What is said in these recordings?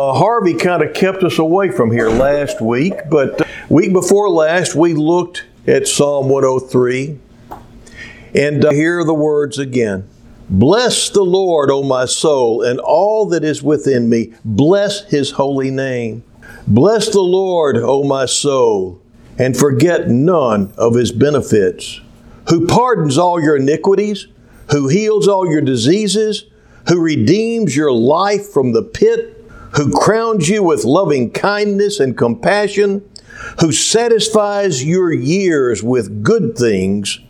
Uh, Harvey kind of kept us away from here last week, but uh, week before last we looked at Psalm 103, and uh, here are the words again. Bless the Lord, O my soul, and all that is within me. Bless his holy name. Bless the Lord, O my soul, and forget none of his benefits, who pardons all your iniquities, who heals all your diseases, who redeems your life from the pit, who crowns you with loving kindness and compassion, who satisfies your years with good things,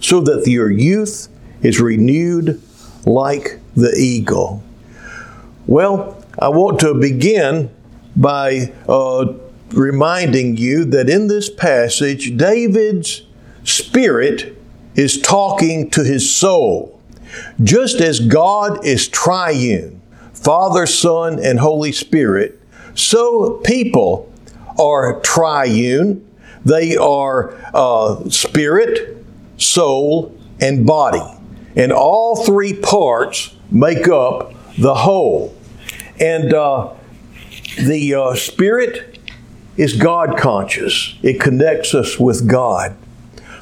so that your youth is renewed like the eagle. Well, I want to begin by uh, reminding you that in this passage, David's spirit is talking to his soul. Just as God is triune, Father, Son, and Holy Spirit, so people are triune. They are uh, spirit, soul, and body. And all three parts make up the whole. And uh, the uh, spirit is God conscious, it connects us with God.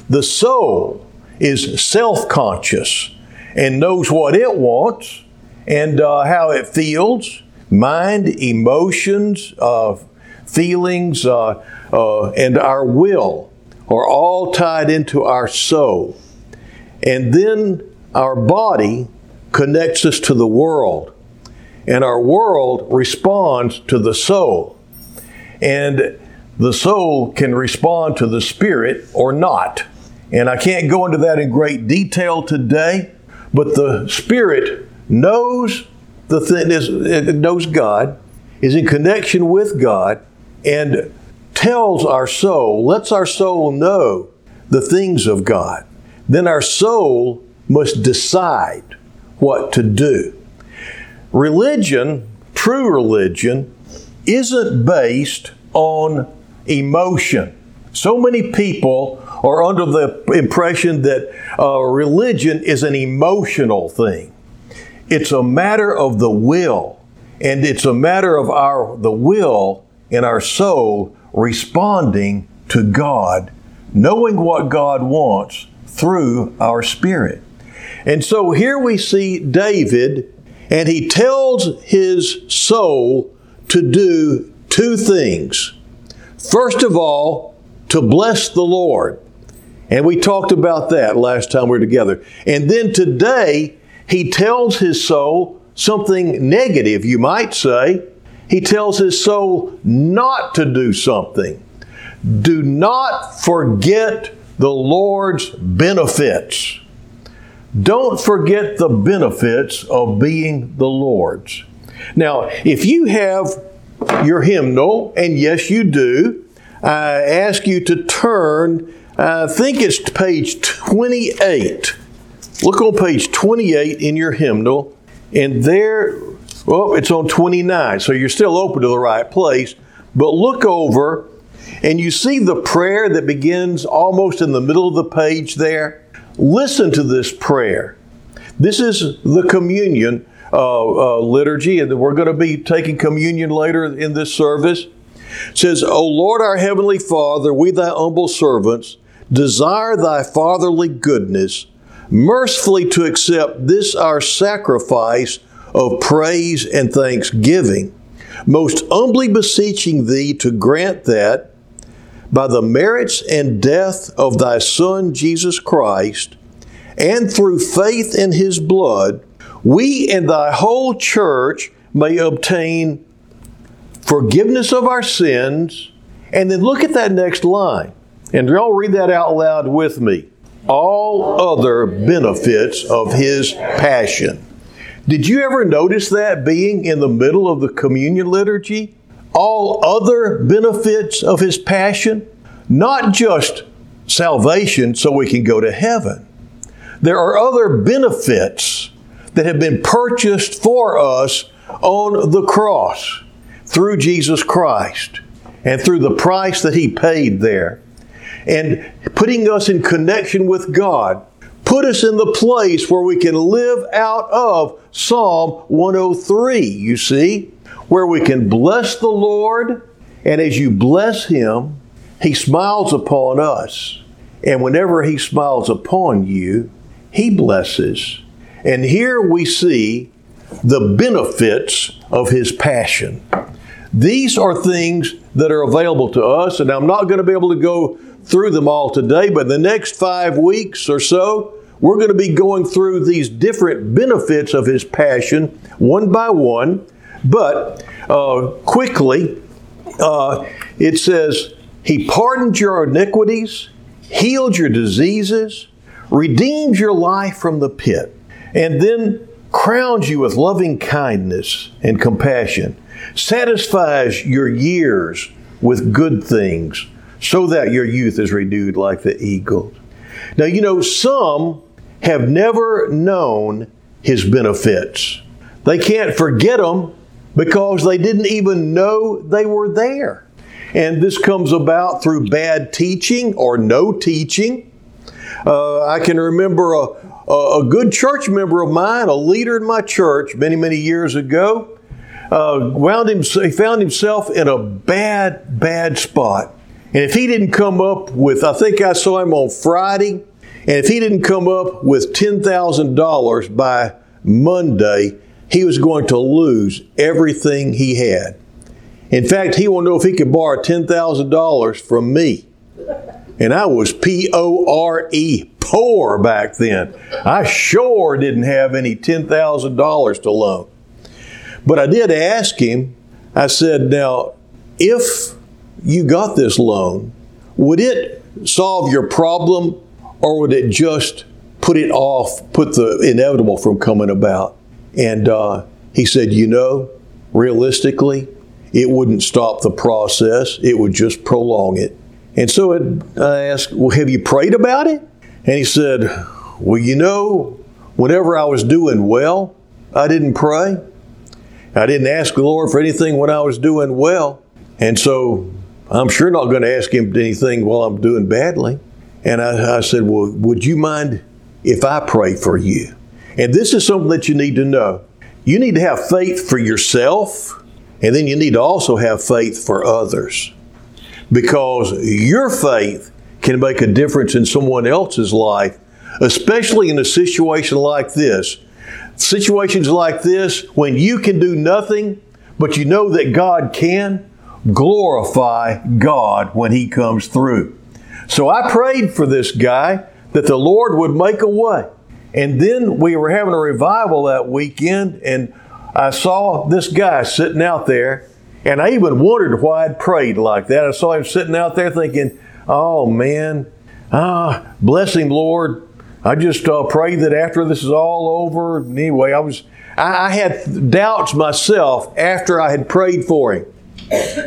The soul is self conscious and knows what it wants and uh, how it feels mind, emotions, uh, feelings, uh, uh, and our will are all tied into our soul. And then our body connects us to the world, and our world responds to the soul. And the soul can respond to the spirit or not. And I can't go into that in great detail today, but the spirit knows the thing is knows God, is in connection with God, and tells our soul, lets our soul know the things of God. Then our soul must decide what to do. Religion, true religion, isn't based on emotion. So many people are under the impression that uh, religion is an emotional thing. It's a matter of the will, and it's a matter of our the will in our soul responding to God, knowing what God wants through our spirit. And so here we see David, and he tells his soul to do two things. First of all, to bless the Lord. And we talked about that last time we were together. And then today, he tells his soul something negative, you might say. He tells his soul not to do something. Do not forget the Lord's benefits. Don't forget the benefits of being the Lord's. Now, if you have your hymnal, and yes, you do, I ask you to turn, I think it's page 28. Look on page 28 in your hymnal, and there, well, it's on 29, so you're still open to the right place. But look over, and you see the prayer that begins almost in the middle of the page there. Listen to this prayer. This is the communion uh, uh, liturgy, and we're going to be taking communion later in this service. It says, O Lord, our heavenly Father, we thy humble servants desire thy fatherly goodness, mercifully to accept this our sacrifice of praise and thanksgiving, most humbly beseeching thee to grant that by the merits and death of thy Son, Jesus Christ, and through faith in his blood, we and thy whole church may obtain forgiveness of our sins. And then look at that next line. And y'all read that out loud with me. All other benefits of his passion. Did you ever notice that being in the middle of the communion liturgy? all other benefits of his passion, not just salvation so we can go to heaven. There are other benefits that have been purchased for us on the cross through Jesus Christ and through the price that he paid there. And putting us in connection with God, put us in the place where we can live out of Psalm 103, you see where we can bless the Lord, and as you bless Him, He smiles upon us. And whenever He smiles upon you, He blesses. And here we see the benefits of His passion. These are things that are available to us, and I'm not going to be able to go through them all today, but the next five weeks or so, we're going to be going through these different benefits of His passion one by one. But uh, quickly, uh, it says, He pardoned your iniquities, healed your diseases, redeemed your life from the pit, and then crowns you with loving kindness and compassion, satisfies your years with good things, so that your youth is renewed like the eagle. Now, you know, some have never known his benefits. They can't forget them because they didn't even know they were there. And this comes about through bad teaching or no teaching. Uh, I can remember a, a, good church member of mine, a leader in my church many, many years ago, uh, wound him, he found himself in a bad, bad spot. And if he didn't come up with, I think I saw him on Friday, and if he didn't come up with $10,000 by Monday, he was going to lose everything he had. In fact, he wanted to know if he could borrow $10,000 from me. And I was P O R E, poor back then. I sure didn't have any $10,000 to loan. But I did ask him, I said, now, if you got this loan, would it solve your problem or would it just put it off, put the inevitable from coming about? And uh, he said, You know, realistically, it wouldn't stop the process, it would just prolong it. And so it, I asked, Well, have you prayed about it? And he said, Well, you know, whenever I was doing well, I didn't pray. I didn't ask the Lord for anything when I was doing well. And so I'm sure not going to ask him anything while I'm doing badly. And I, I said, Well, would you mind if I pray for you? And this is something that you need to know. You need to have faith for yourself, and then you need to also have faith for others. Because your faith can make a difference in someone else's life, especially in a situation like this. Situations like this, when you can do nothing, but you know that God can, glorify God when He comes through. So I prayed for this guy that the Lord would make a way. And then we were having a revival that weekend, and I saw this guy sitting out there, and I even wondered why I'd prayed like that. I saw him sitting out there thinking, oh man, ah, bless him, Lord. I just uh, pray that after this is all over, anyway, I was, I, I had doubts myself after I had prayed for him.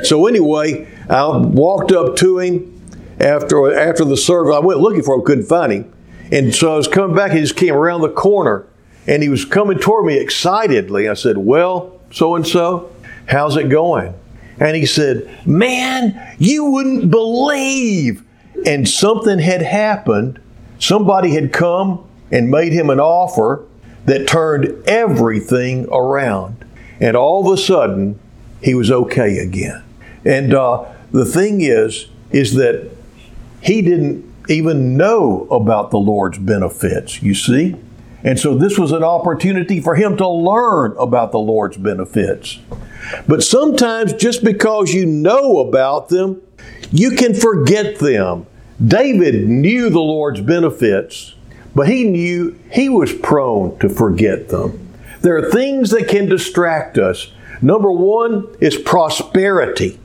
So anyway, I walked up to him after after the service. I went looking for him, couldn't find him. And so I was coming back, he just came around the corner and he was coming toward me excitedly. I said, Well, so and so, how's it going? And he said, Man, you wouldn't believe. And something had happened. Somebody had come and made him an offer that turned everything around. And all of a sudden, he was okay again. And uh, the thing is, is that he didn't even know about the Lord's benefits, you see? And so this was an opportunity for him to learn about the Lord's benefits. But sometimes just because you know about them, you can forget them. David knew the Lord's benefits, but he knew he was prone to forget them. There are things that can distract us. Number one is prosperity.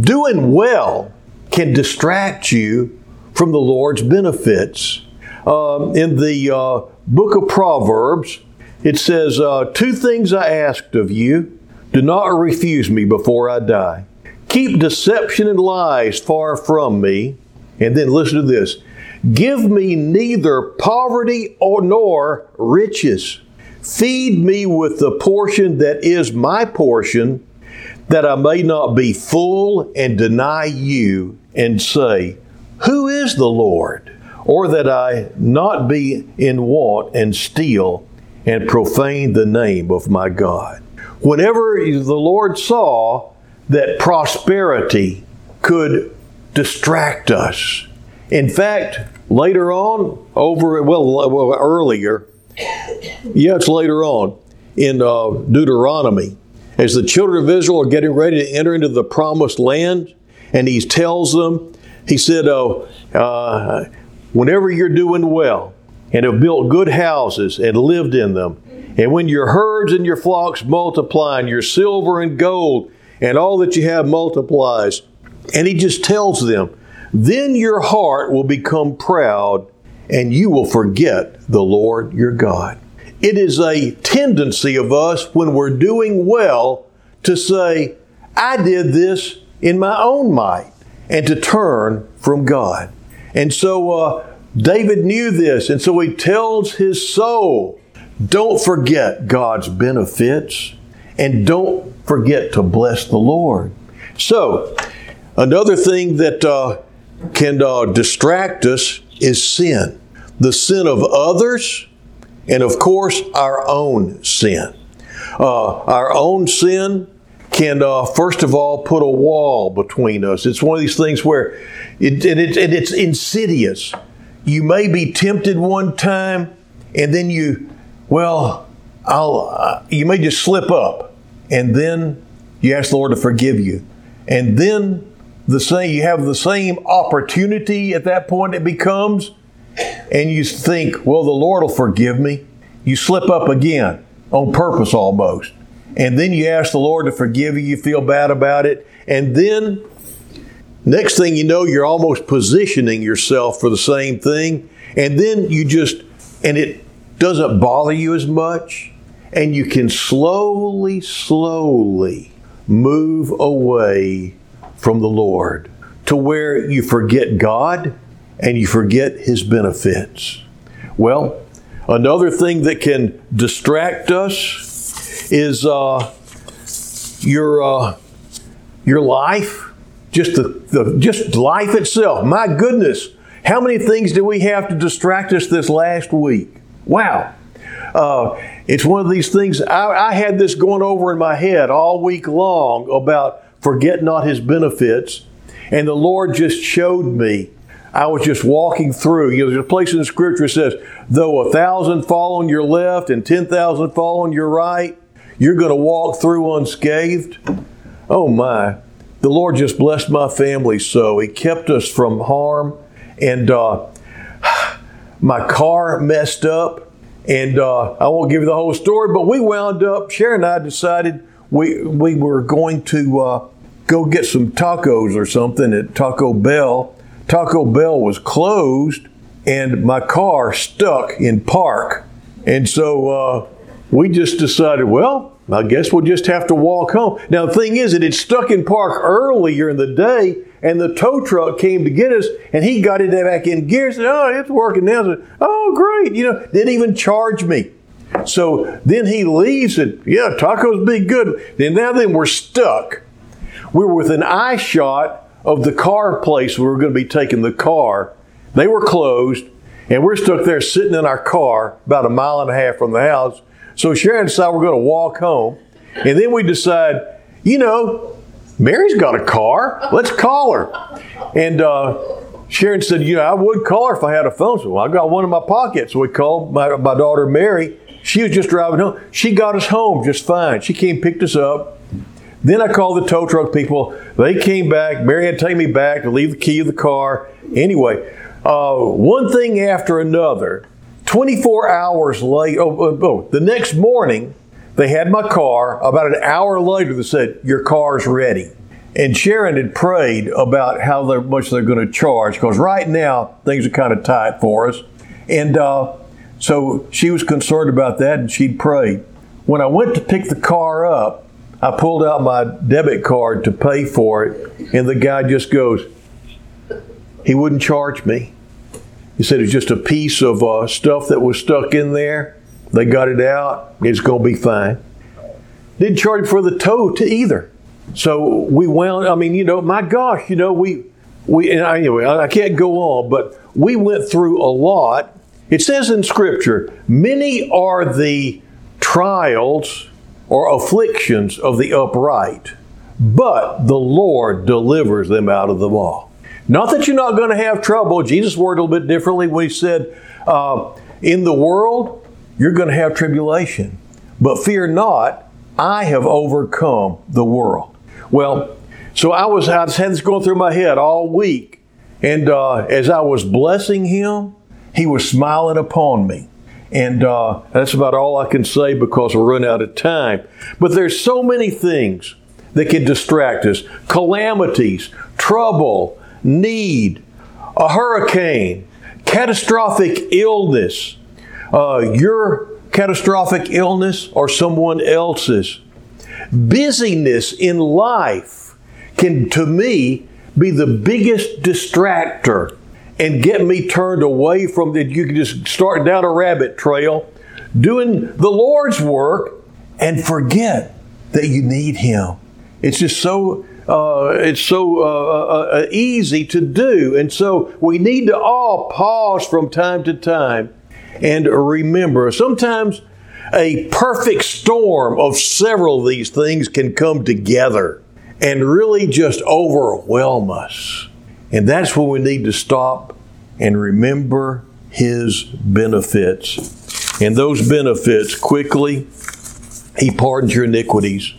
Doing well can distract you from the Lord's benefits. Um, in the uh, book of Proverbs, it says, uh, Two things I asked of you, do not refuse me before I die. Keep deception and lies far from me. And then listen to this Give me neither poverty or nor riches. Feed me with the portion that is my portion, that I may not be full and deny you and say, who is the Lord? Or that I not be in want and steal and profane the name of my God. whenever the Lord saw that prosperity could distract us. In fact, later on, over, well, well earlier, yeah, it's later on in uh, Deuteronomy, as the children of Israel are getting ready to enter into the promised land, and he tells them, he said, oh, uh, whenever you're doing well and have built good houses and lived in them, and when your herds and your flocks multiply, and your silver and gold and all that you have multiplies, and he just tells them, then your heart will become proud and you will forget the Lord your God. It is a tendency of us when we're doing well to say, I did this in my own might, and to turn from God. And so uh, David knew this, and so he tells his soul, don't forget God's benefits, and don't forget to bless the Lord. So, another thing that uh, can uh, distract us is sin the sin of others, and of course, our own sin. Uh, our own sin can, uh, first of all, put a wall between us. It's one of these things where it, and, it, and it's insidious. You may be tempted one time, and then you, well, I'll, uh, you may just slip up, and then you ask the Lord to forgive you. And then the same, you have the same opportunity at that point it becomes and you think, well, the Lord will forgive me. You slip up again on purpose almost. And then you ask the Lord to forgive you, you feel bad about it. And then, next thing you know, you're almost positioning yourself for the same thing. And then you just, and it doesn't bother you as much. And you can slowly, slowly move away from the Lord to where you forget God and you forget his benefits. Well, another thing that can distract us is uh, your uh, your life, just the, the just life itself. My goodness, how many things do we have to distract us this last week? Wow. Uh, it's one of these things. I, I had this going over in my head all week long about forget not his benefits. And the Lord just showed me I was just walking through. You know, there's a place in the scripture that says, though a thousand fall on your left and 10,000 fall on your right, you're going to walk through unscathed. Oh my. The Lord just blessed my family so. He kept us from harm. And uh, my car messed up. And uh, I won't give you the whole story, but we wound up, Sharon and I decided we, we were going to uh, go get some tacos or something at Taco Bell Taco Bell was closed and my car stuck in park. And so uh, we just decided, well, I guess we'll just have to walk home. Now, the thing is, it had stuck in park earlier in the day, and the tow truck came to get us, and he got it back in gear. Said, "Oh, it's working now." Said, "Oh, great!" You know, didn't even charge me. So then he leaves, and yeah, tacos be good. And now then we're stuck. We were within eye shot of the car place we were going to be taking the car. They were closed, and we're stuck there sitting in our car about a mile and a half from the house. So Sharon decided we're going to walk home. And then we decide, you know, Mary's got a car. Let's call her. And uh, Sharon said, you know, I would call her if I had a phone. So well, I got one in my pocket. So we called my, my daughter Mary. She was just driving home. She got us home just fine. She came, picked us up. Then I called the tow truck people. They came back. Mary had to take me back to leave the key of the car. Anyway, uh, one thing after another. 24 hours late, oh, oh, oh, the next morning, they had my car. About an hour later, they said, Your car's ready. And Sharon had prayed about how much they're going to charge because right now things are kind of tight for us. And uh, so she was concerned about that and she'd prayed. When I went to pick the car up, I pulled out my debit card to pay for it, and the guy just goes, he wouldn't charge me. He said it's just a piece of uh, stuff that was stuck in there. They got it out. It's going to be fine. Didn't charge for the tow to either. So we wound. I mean, you know, my gosh, you know, we we anyway. I can't go on, but we went through a lot. It says in Scripture, many are the trials or afflictions of the upright, but the Lord delivers them out of them all. Not that you're not going to have trouble. Jesus worded a little bit differently he said, uh, In the world, you're going to have tribulation, but fear not, I have overcome the world. Well, so I was, I had this going through my head all week. And uh, as I was blessing him, he was smiling upon me. And uh, that's about all I can say because we're running out of time. But there's so many things that can distract us calamities, trouble, need, a hurricane, catastrophic illness, uh, your catastrophic illness or someone else's. Busyness in life can, to me, be the biggest distractor and get me turned away from that. You can just start down a rabbit trail doing the Lord's work and forget that you need Him. It's just so uh, it's so uh, uh, uh, easy to do, and so we need to all pause from time to time and remember. Sometimes a perfect storm of several of these things can come together and really just overwhelm us. And that's when we need to stop and remember His benefits. And those benefits, quickly, He pardons your iniquities.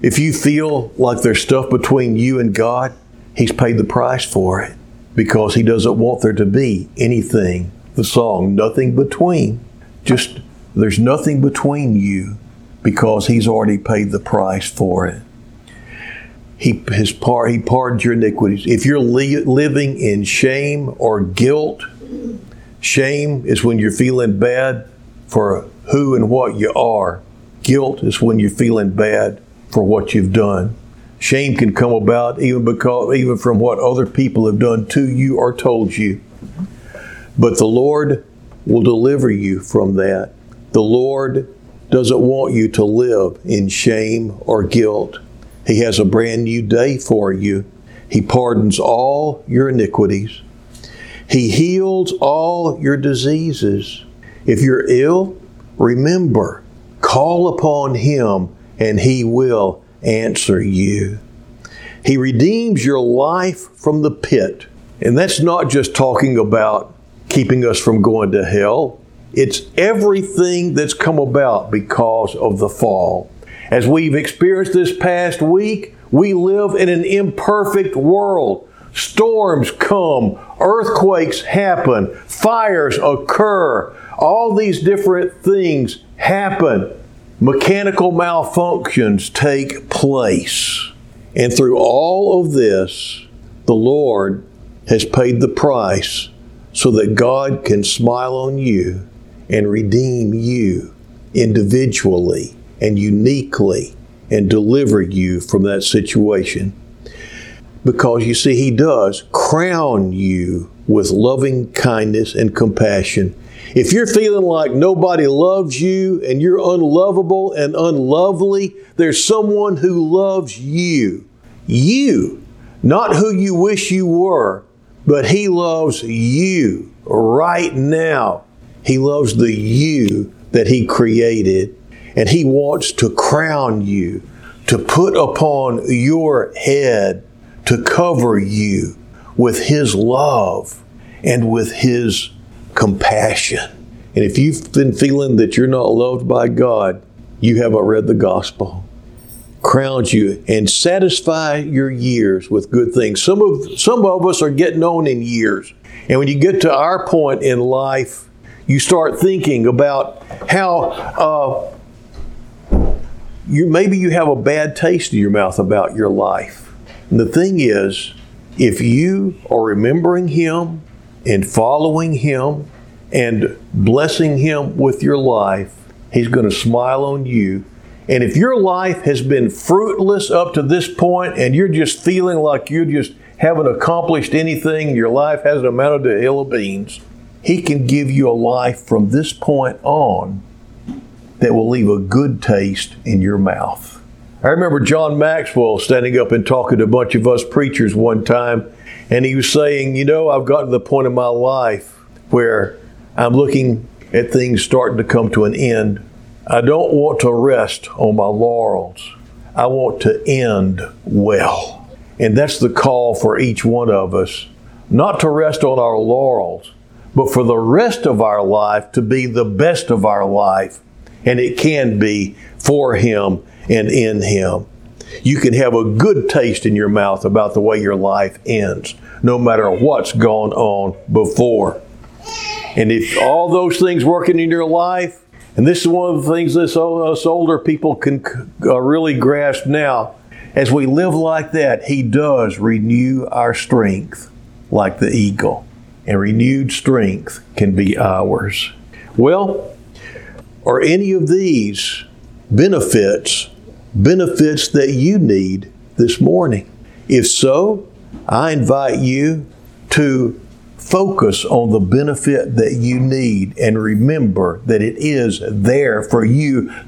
If you feel like there's stuff between you and God, He's paid the price for it because He doesn't want there to be anything. The song, Nothing Between. Just, there's nothing between you because He's already paid the price for it. He, his par, he pardons your iniquities. If you're li- living in shame or guilt, shame is when you're feeling bad for who and what you are. Guilt is when you're feeling bad for what you've done. Shame can come about even because even from what other people have done to you or told you. But the Lord will deliver you from that. The Lord doesn't want you to live in shame or guilt. He has a brand new day for you. He pardons all your iniquities. He heals all your diseases. If you're ill, remember, call upon Him and He will answer you. He redeems your life from the pit. And that's not just talking about keeping us from going to hell, it's everything that's come about because of the fall. As we've experienced this past week, we live in an imperfect world. Storms come, earthquakes happen, fires occur, all these different things happen. Mechanical malfunctions take place. And through all of this, the Lord has paid the price so that God can smile on you and redeem you individually and uniquely and deliver you from that situation. Because you see, He does crown you with loving kindness and compassion. If you're feeling like nobody loves you and you're unlovable and unlovely, there's someone who loves you. You, not who you wish you were, but He loves you right now. He loves the you that He created and He wants to crown you, to put upon your head, to cover you with His love and with His compassion. And if you've been feeling that you're not loved by God, you haven't read the gospel. Crowns you and satisfy your years with good things. Some of some of us are getting on in years. And when you get to our point in life, you start thinking about how uh, you maybe you have a bad taste in your mouth about your life. And the thing is, if you are remembering Him and following Him and blessing Him with your life, He's going to smile on you. And if your life has been fruitless up to this point and you're just feeling like you just haven't accomplished anything, your life hasn't amounted to a hill of beans, He can give you a life from this point on that will leave a good taste in your mouth. I remember John Maxwell standing up and talking to a bunch of us preachers one time, and he was saying, You know, I've gotten to the point in my life where I'm looking at things starting to come to an end. I don't want to rest on my laurels. I want to end well. And that's the call for each one of us not to rest on our laurels, but for the rest of our life to be the best of our life. And it can be for Him and in Him. You can have a good taste in your mouth about the way your life ends, no matter what's gone on before. And if all those things working in your life, and this is one of the things this, us older people can uh, really grasp now, as we live like that, He does renew our strength like the eagle. And renewed strength can be ours. Well, are any of these benefits benefits that you need this morning? If so, I invite you to focus on the benefit that you need and remember that it is there for you